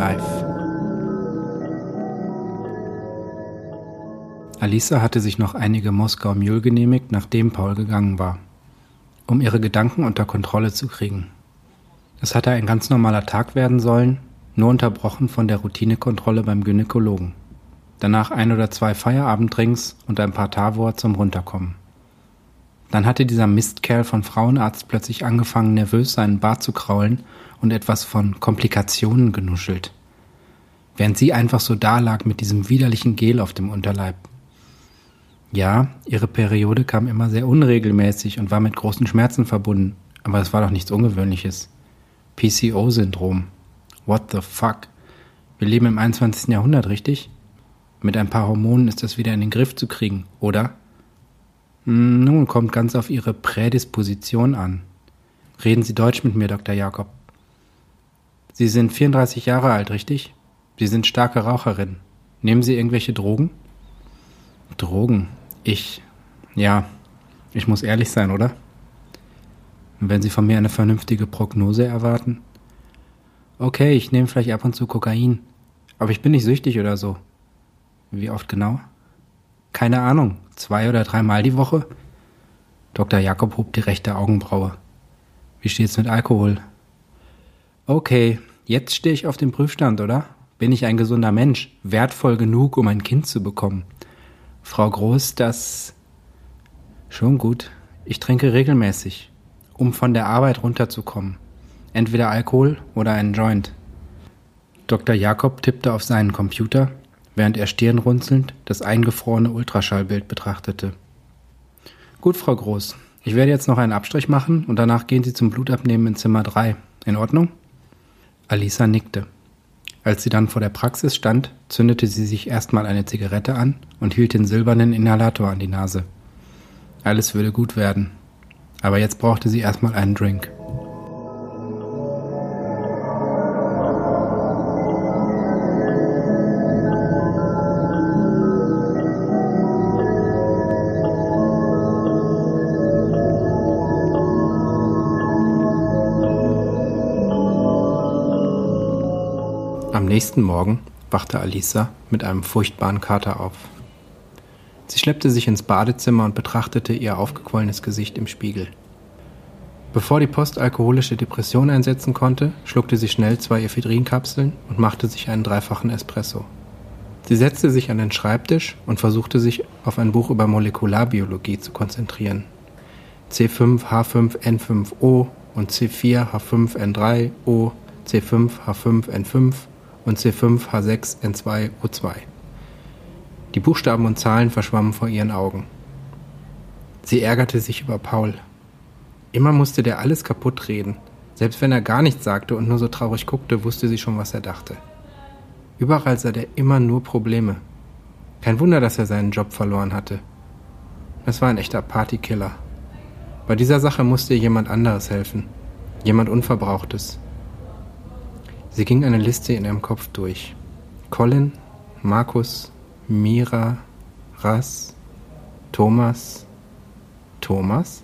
Life. Alisa hatte sich noch einige Moskau Mule genehmigt, nachdem Paul gegangen war, um ihre Gedanken unter Kontrolle zu kriegen. Es hatte ein ganz normaler Tag werden sollen, nur unterbrochen von der Routinekontrolle beim Gynäkologen. Danach ein oder zwei Feierabenddrinks und ein paar Tavor zum Runterkommen. Dann hatte dieser Mistkerl von Frauenarzt plötzlich angefangen, nervös seinen Bart zu kraulen und etwas von Komplikationen genuschelt. Während sie einfach so dalag mit diesem widerlichen Gel auf dem Unterleib. Ja, ihre Periode kam immer sehr unregelmäßig und war mit großen Schmerzen verbunden, aber es war doch nichts Ungewöhnliches. PCO-Syndrom. What the fuck? Wir leben im 21. Jahrhundert, richtig? Mit ein paar Hormonen ist das wieder in den Griff zu kriegen, oder? Hm, nun kommt ganz auf Ihre Prädisposition an. Reden Sie Deutsch mit mir, Dr. Jakob. Sie sind 34 Jahre alt, richtig? Sie sind starke Raucherin. Nehmen Sie irgendwelche Drogen? Drogen? Ich. Ja, ich muss ehrlich sein, oder? Und wenn Sie von mir eine vernünftige Prognose erwarten? Okay, ich nehme vielleicht ab und zu Kokain. Aber ich bin nicht süchtig oder so. Wie oft genau? Keine Ahnung. Zwei oder dreimal die Woche? Dr. Jakob hob die rechte Augenbraue. Wie steht's mit Alkohol? Okay, jetzt stehe ich auf dem Prüfstand, oder? Bin ich ein gesunder Mensch, wertvoll genug, um ein Kind zu bekommen? Frau Groß, das schon gut. Ich trinke regelmäßig, um von der Arbeit runterzukommen. Entweder Alkohol oder einen Joint. Dr. Jakob tippte auf seinen Computer, während er stirnrunzelnd das eingefrorene Ultraschallbild betrachtete. Gut, Frau Groß, ich werde jetzt noch einen Abstrich machen und danach gehen Sie zum Blutabnehmen in Zimmer 3. In Ordnung? Alisa nickte. Als sie dann vor der Praxis stand, zündete sie sich erstmal eine Zigarette an und hielt den silbernen Inhalator an die Nase. Alles würde gut werden. Aber jetzt brauchte sie erstmal einen Drink. Nächsten Morgen wachte Alisa mit einem furchtbaren Kater auf. Sie schleppte sich ins Badezimmer und betrachtete ihr aufgequollenes Gesicht im Spiegel. Bevor die postalkoholische Depression einsetzen konnte, schluckte sie schnell zwei Ephedrinkapseln und machte sich einen dreifachen Espresso. Sie setzte sich an den Schreibtisch und versuchte sich auf ein Buch über Molekularbiologie zu konzentrieren. C5H5N5O und C4H5N3O, C5H5N5 und C5H6N2O2. Die Buchstaben und Zahlen verschwammen vor ihren Augen. Sie ärgerte sich über Paul. Immer musste der alles kaputt reden. Selbst wenn er gar nichts sagte und nur so traurig guckte, wusste sie schon, was er dachte. Überall sah der immer nur Probleme. Kein Wunder, dass er seinen Job verloren hatte. Es war ein echter Partykiller. Bei dieser Sache musste ihr jemand anderes helfen. Jemand Unverbrauchtes. Sie ging eine Liste in ihrem Kopf durch. Colin, Markus, Mira, Ras, Thomas, Thomas,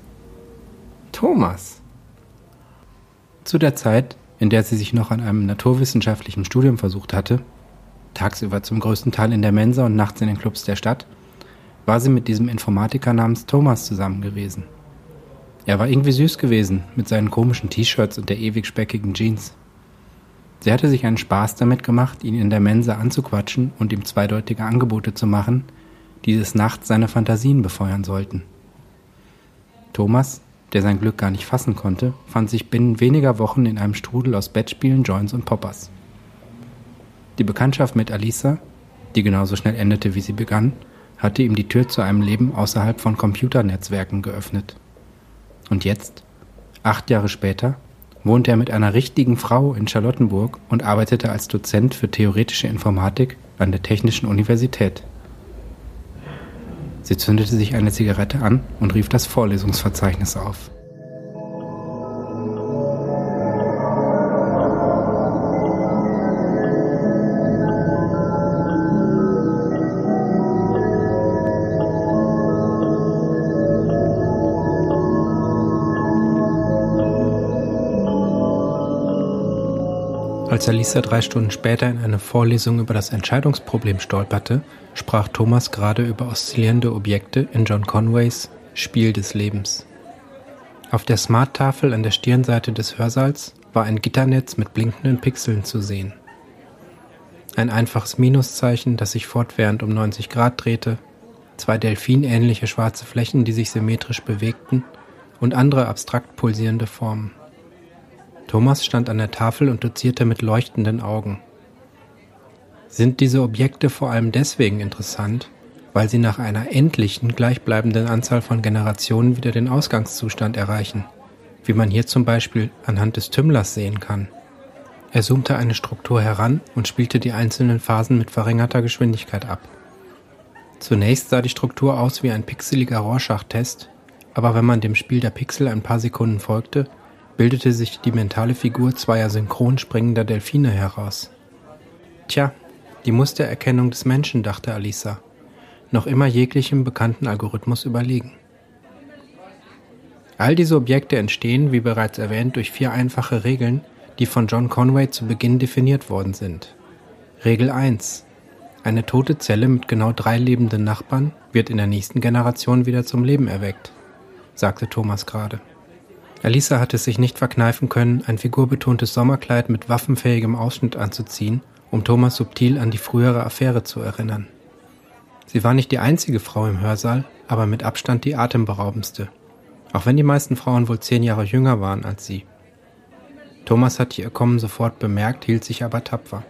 Thomas. Zu der Zeit, in der sie sich noch an einem naturwissenschaftlichen Studium versucht hatte, tagsüber zum größten Teil in der Mensa und nachts in den Clubs der Stadt, war sie mit diesem Informatiker namens Thomas zusammen gewesen. Er war irgendwie süß gewesen, mit seinen komischen T-Shirts und der ewig speckigen Jeans. Sie hatte sich einen Spaß damit gemacht, ihn in der Mensa anzuquatschen und ihm zweideutige Angebote zu machen, die des Nachts seine Fantasien befeuern sollten. Thomas, der sein Glück gar nicht fassen konnte, fand sich binnen weniger Wochen in einem Strudel aus Bettspielen, Joints und Poppers. Die Bekanntschaft mit Alisa, die genauso schnell endete, wie sie begann, hatte ihm die Tür zu einem Leben außerhalb von Computernetzwerken geöffnet. Und jetzt, acht Jahre später, wohnte er mit einer richtigen Frau in Charlottenburg und arbeitete als Dozent für theoretische Informatik an der Technischen Universität. Sie zündete sich eine Zigarette an und rief das Vorlesungsverzeichnis auf. Als Alisa drei Stunden später in eine Vorlesung über das Entscheidungsproblem stolperte, sprach Thomas gerade über oszillierende Objekte in John Conways Spiel des Lebens. Auf der Smart-Tafel an der Stirnseite des Hörsaals war ein Gitternetz mit blinkenden Pixeln zu sehen. Ein einfaches Minuszeichen, das sich fortwährend um 90 Grad drehte, zwei delfinähnliche schwarze Flächen, die sich symmetrisch bewegten und andere abstrakt pulsierende Formen. Thomas stand an der Tafel und dozierte mit leuchtenden Augen. Sind diese Objekte vor allem deswegen interessant, weil sie nach einer endlichen gleichbleibenden Anzahl von Generationen wieder den Ausgangszustand erreichen, wie man hier zum Beispiel anhand des Tümmlers sehen kann. Er zoomte eine Struktur heran und spielte die einzelnen Phasen mit verringerter Geschwindigkeit ab. Zunächst sah die Struktur aus wie ein pixeliger Rorschach-Test, aber wenn man dem Spiel der Pixel ein paar Sekunden folgte, bildete sich die mentale Figur zweier synchron springender Delfine heraus. Tja, die Mustererkennung des Menschen, dachte Alisa, noch immer jeglichem bekannten Algorithmus überlegen. All diese Objekte entstehen, wie bereits erwähnt, durch vier einfache Regeln, die von John Conway zu Beginn definiert worden sind. Regel 1. Eine tote Zelle mit genau drei lebenden Nachbarn wird in der nächsten Generation wieder zum Leben erweckt, sagte Thomas gerade. Alisa hatte es sich nicht verkneifen können, ein figurbetontes Sommerkleid mit waffenfähigem Ausschnitt anzuziehen, um Thomas subtil an die frühere Affäre zu erinnern. Sie war nicht die einzige Frau im Hörsaal, aber mit Abstand die atemberaubendste, auch wenn die meisten Frauen wohl zehn Jahre jünger waren als sie. Thomas hatte ihr Kommen sofort bemerkt, hielt sich aber tapfer.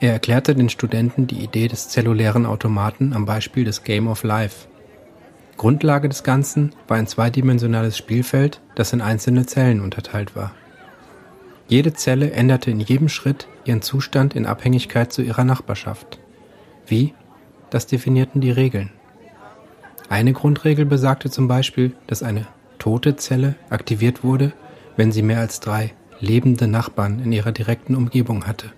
Er erklärte den Studenten die Idee des zellulären Automaten am Beispiel des Game of Life. Grundlage des Ganzen war ein zweidimensionales Spielfeld, das in einzelne Zellen unterteilt war. Jede Zelle änderte in jedem Schritt ihren Zustand in Abhängigkeit zu ihrer Nachbarschaft. Wie? Das definierten die Regeln. Eine Grundregel besagte zum Beispiel, dass eine tote Zelle aktiviert wurde, wenn sie mehr als drei lebende Nachbarn in ihrer direkten Umgebung hatte.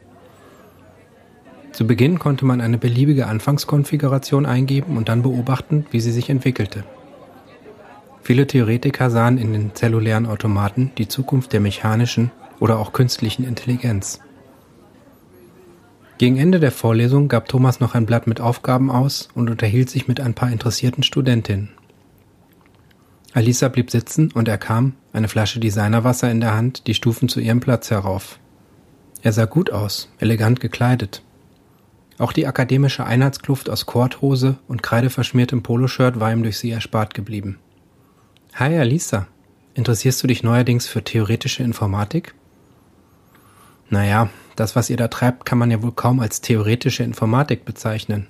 Zu Beginn konnte man eine beliebige Anfangskonfiguration eingeben und dann beobachten, wie sie sich entwickelte. Viele Theoretiker sahen in den zellulären Automaten die Zukunft der mechanischen oder auch künstlichen Intelligenz. Gegen Ende der Vorlesung gab Thomas noch ein Blatt mit Aufgaben aus und unterhielt sich mit ein paar interessierten Studentinnen. Alisa blieb sitzen und er kam, eine Flasche Designerwasser in der Hand, die Stufen zu ihrem Platz herauf. Er sah gut aus, elegant gekleidet, auch die akademische Einheitskluft aus Korthose und kreideverschmiertem Poloshirt war ihm durch sie erspart geblieben. Hi Alisa, interessierst du dich neuerdings für theoretische Informatik? Naja, das, was ihr da treibt, kann man ja wohl kaum als theoretische Informatik bezeichnen.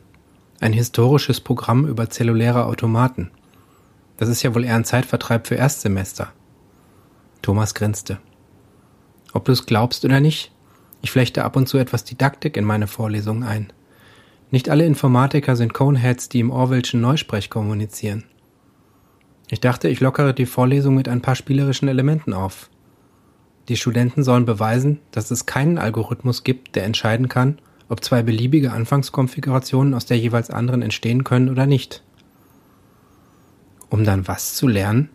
Ein historisches Programm über zelluläre Automaten. Das ist ja wohl eher ein Zeitvertreib für Erstsemester. Thomas grinste. Ob du es glaubst oder nicht, ich flechte ab und zu etwas Didaktik in meine Vorlesungen ein. Nicht alle Informatiker sind Coneheads, die im Orwellschen Neusprech kommunizieren. Ich dachte, ich lockere die Vorlesung mit ein paar spielerischen Elementen auf. Die Studenten sollen beweisen, dass es keinen Algorithmus gibt, der entscheiden kann, ob zwei beliebige Anfangskonfigurationen aus der jeweils anderen entstehen können oder nicht. Um dann was zu lernen?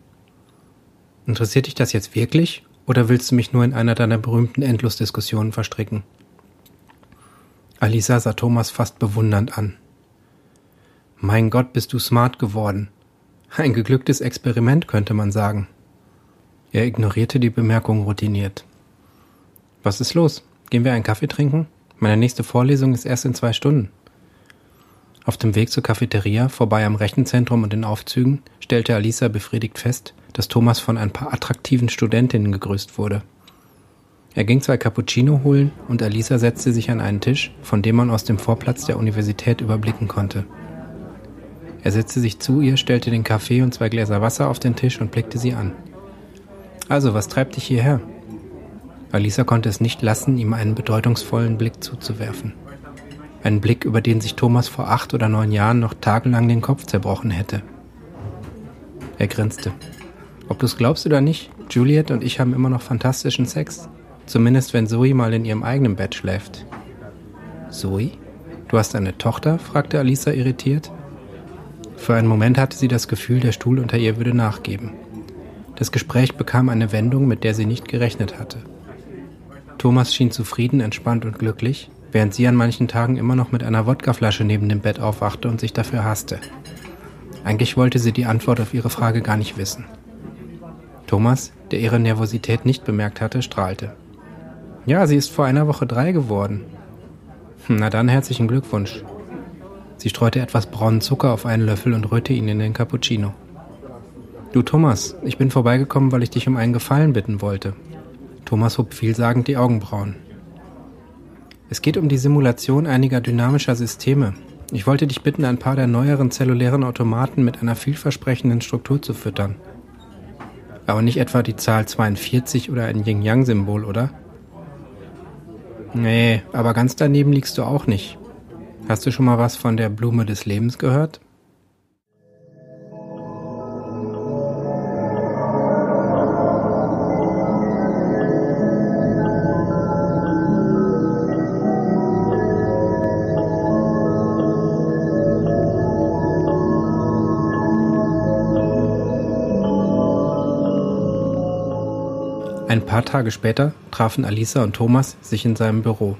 Interessiert dich das jetzt wirklich oder willst du mich nur in einer deiner berühmten Endlosdiskussionen verstricken? Alisa sah Thomas fast bewundernd an. Mein Gott, bist du smart geworden. Ein geglücktes Experiment, könnte man sagen. Er ignorierte die Bemerkung routiniert. Was ist los? Gehen wir einen Kaffee trinken? Meine nächste Vorlesung ist erst in zwei Stunden. Auf dem Weg zur Cafeteria, vorbei am Rechenzentrum und den Aufzügen, stellte Alisa befriedigt fest, dass Thomas von ein paar attraktiven Studentinnen gegrüßt wurde. Er ging zwei Cappuccino holen und Alisa setzte sich an einen Tisch, von dem man aus dem Vorplatz der Universität überblicken konnte. Er setzte sich zu ihr, stellte den Kaffee und zwei Gläser Wasser auf den Tisch und blickte sie an. Also, was treibt dich hierher? Alisa konnte es nicht lassen, ihm einen bedeutungsvollen Blick zuzuwerfen. Einen Blick, über den sich Thomas vor acht oder neun Jahren noch tagelang den Kopf zerbrochen hätte. Er grinste. Ob du es glaubst oder nicht, Juliet und ich haben immer noch fantastischen Sex. Zumindest wenn Zoe mal in ihrem eigenen Bett schläft. Zoe? Du hast eine Tochter? fragte Alisa irritiert. Für einen Moment hatte sie das Gefühl, der Stuhl unter ihr würde nachgeben. Das Gespräch bekam eine Wendung, mit der sie nicht gerechnet hatte. Thomas schien zufrieden, entspannt und glücklich, während sie an manchen Tagen immer noch mit einer Wodkaflasche neben dem Bett aufwachte und sich dafür hasste. Eigentlich wollte sie die Antwort auf ihre Frage gar nicht wissen. Thomas, der ihre Nervosität nicht bemerkt hatte, strahlte. Ja, sie ist vor einer Woche drei geworden. Hm, na dann herzlichen Glückwunsch. Sie streute etwas braunen Zucker auf einen Löffel und rührte ihn in den Cappuccino. Du Thomas, ich bin vorbeigekommen, weil ich dich um einen Gefallen bitten wollte. Thomas hob vielsagend die Augenbrauen. Es geht um die Simulation einiger dynamischer Systeme. Ich wollte dich bitten, ein paar der neueren zellulären Automaten mit einer vielversprechenden Struktur zu füttern. Aber nicht etwa die Zahl 42 oder ein Yin-Yang-Symbol, oder? Nee, aber ganz daneben liegst du auch nicht. Hast du schon mal was von der Blume des Lebens gehört? Paar Tage später trafen Alisa und Thomas sich in seinem Büro.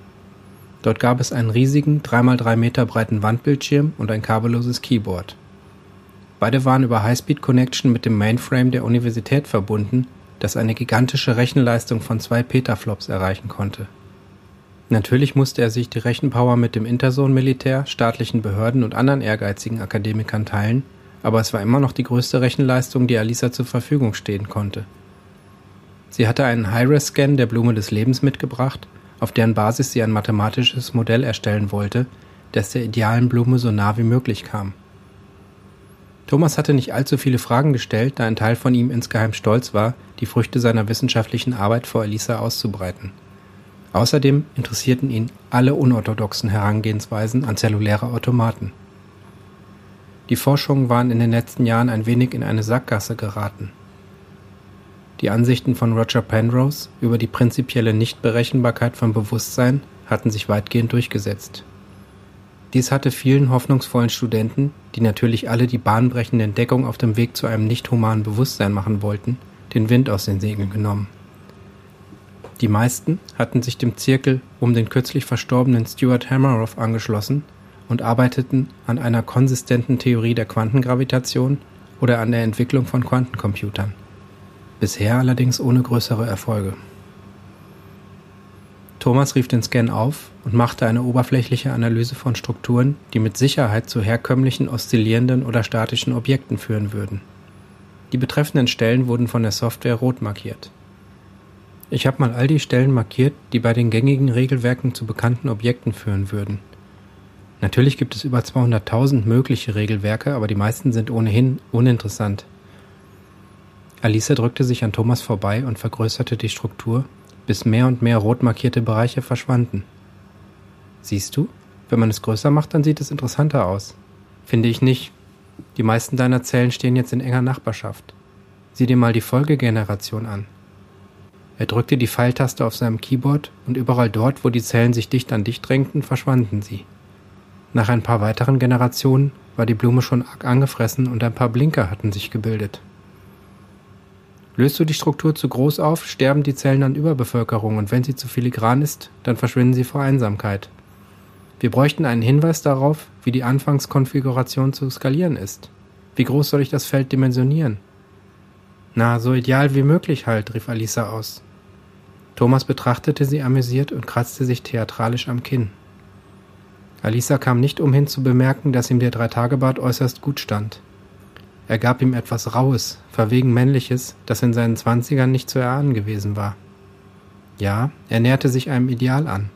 Dort gab es einen riesigen, 3x3 Meter breiten Wandbildschirm und ein kabelloses Keyboard. Beide waren über Highspeed Connection mit dem Mainframe der Universität verbunden, das eine gigantische Rechenleistung von zwei Petaflops erreichen konnte. Natürlich musste er sich die Rechenpower mit dem Interson-Militär, staatlichen Behörden und anderen ehrgeizigen Akademikern teilen, aber es war immer noch die größte Rechenleistung, die Alisa zur Verfügung stehen konnte. Sie hatte einen High-Res-Scan der Blume des Lebens mitgebracht, auf deren Basis sie ein mathematisches Modell erstellen wollte, das der idealen Blume so nah wie möglich kam. Thomas hatte nicht allzu viele Fragen gestellt, da ein Teil von ihm insgeheim stolz war, die Früchte seiner wissenschaftlichen Arbeit vor Elisa auszubreiten. Außerdem interessierten ihn alle unorthodoxen Herangehensweisen an zelluläre Automaten. Die Forschungen waren in den letzten Jahren ein wenig in eine Sackgasse geraten. Die Ansichten von Roger Penrose über die prinzipielle Nichtberechenbarkeit von Bewusstsein hatten sich weitgehend durchgesetzt. Dies hatte vielen hoffnungsvollen Studenten, die natürlich alle die bahnbrechende Entdeckung auf dem Weg zu einem nicht humanen Bewusstsein machen wollten, den Wind aus den Segeln genommen. Die meisten hatten sich dem Zirkel um den kürzlich verstorbenen Stuart Hameroff angeschlossen und arbeiteten an einer konsistenten Theorie der Quantengravitation oder an der Entwicklung von Quantencomputern bisher allerdings ohne größere Erfolge. Thomas rief den Scan auf und machte eine oberflächliche Analyse von Strukturen, die mit Sicherheit zu herkömmlichen oszillierenden oder statischen Objekten führen würden. Die betreffenden Stellen wurden von der Software rot markiert. Ich habe mal all die Stellen markiert, die bei den gängigen Regelwerken zu bekannten Objekten führen würden. Natürlich gibt es über 200.000 mögliche Regelwerke, aber die meisten sind ohnehin uninteressant. Alice drückte sich an Thomas vorbei und vergrößerte die Struktur, bis mehr und mehr rot markierte Bereiche verschwanden. Siehst du, wenn man es größer macht, dann sieht es interessanter aus. Finde ich nicht. Die meisten deiner Zellen stehen jetzt in enger Nachbarschaft. Sieh dir mal die Folgegeneration an. Er drückte die Pfeiltaste auf seinem Keyboard und überall dort, wo die Zellen sich dicht an dicht drängten, verschwanden sie. Nach ein paar weiteren Generationen war die Blume schon arg angefressen und ein paar Blinker hatten sich gebildet. Löst du die Struktur zu groß auf, sterben die Zellen an Überbevölkerung und wenn sie zu filigran ist, dann verschwinden sie vor Einsamkeit. Wir bräuchten einen Hinweis darauf, wie die Anfangskonfiguration zu skalieren ist. Wie groß soll ich das Feld dimensionieren? Na, so ideal wie möglich halt, rief Alisa aus. Thomas betrachtete sie amüsiert und kratzte sich theatralisch am Kinn. Alisa kam nicht umhin zu bemerken, dass ihm der Dreitagebart äußerst gut stand. Er gab ihm etwas Raues, verwegen Männliches, das in seinen Zwanzigern nicht zu erahnen gewesen war. Ja, er näherte sich einem Ideal an,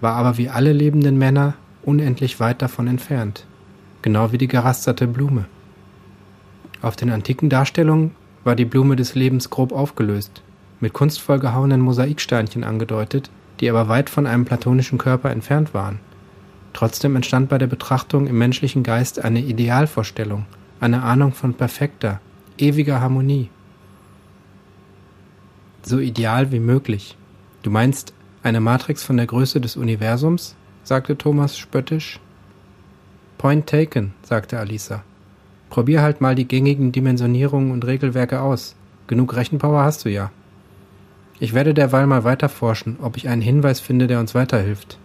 war aber wie alle lebenden Männer unendlich weit davon entfernt, genau wie die gerasterte Blume. Auf den antiken Darstellungen war die Blume des Lebens grob aufgelöst, mit kunstvoll gehauenen Mosaiksteinchen angedeutet, die aber weit von einem platonischen Körper entfernt waren. Trotzdem entstand bei der Betrachtung im menschlichen Geist eine Idealvorstellung – eine Ahnung von perfekter, ewiger Harmonie. So ideal wie möglich. Du meinst eine Matrix von der Größe des Universums? sagte Thomas spöttisch. Point taken, sagte Alisa. Probier halt mal die gängigen Dimensionierungen und Regelwerke aus. Genug Rechenpower hast du ja. Ich werde derweil mal weiter forschen, ob ich einen Hinweis finde, der uns weiterhilft.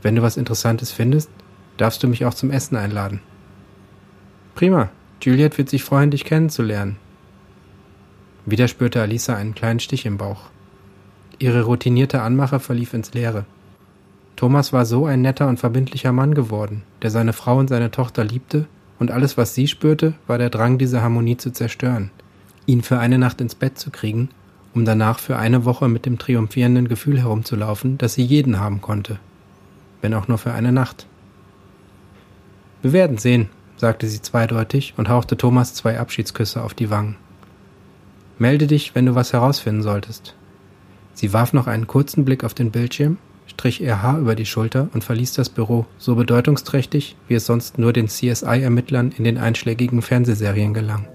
Wenn du was Interessantes findest, darfst du mich auch zum Essen einladen. Prima. Juliet wird sich freuen, dich kennenzulernen. Wieder spürte Alisa einen kleinen Stich im Bauch. Ihre routinierte Anmache verlief ins Leere. Thomas war so ein netter und verbindlicher Mann geworden, der seine Frau und seine Tochter liebte, und alles, was sie spürte, war der Drang, diese Harmonie zu zerstören, ihn für eine Nacht ins Bett zu kriegen um danach für eine Woche mit dem triumphierenden Gefühl herumzulaufen, dass sie jeden haben konnte, wenn auch nur für eine Nacht. Wir werden sehen, sagte sie zweideutig und hauchte Thomas zwei Abschiedsküsse auf die Wangen. Melde dich, wenn du was herausfinden solltest. Sie warf noch einen kurzen Blick auf den Bildschirm, strich ihr Haar über die Schulter und verließ das Büro, so bedeutungsträchtig, wie es sonst nur den CSI-Ermittlern in den einschlägigen Fernsehserien gelang.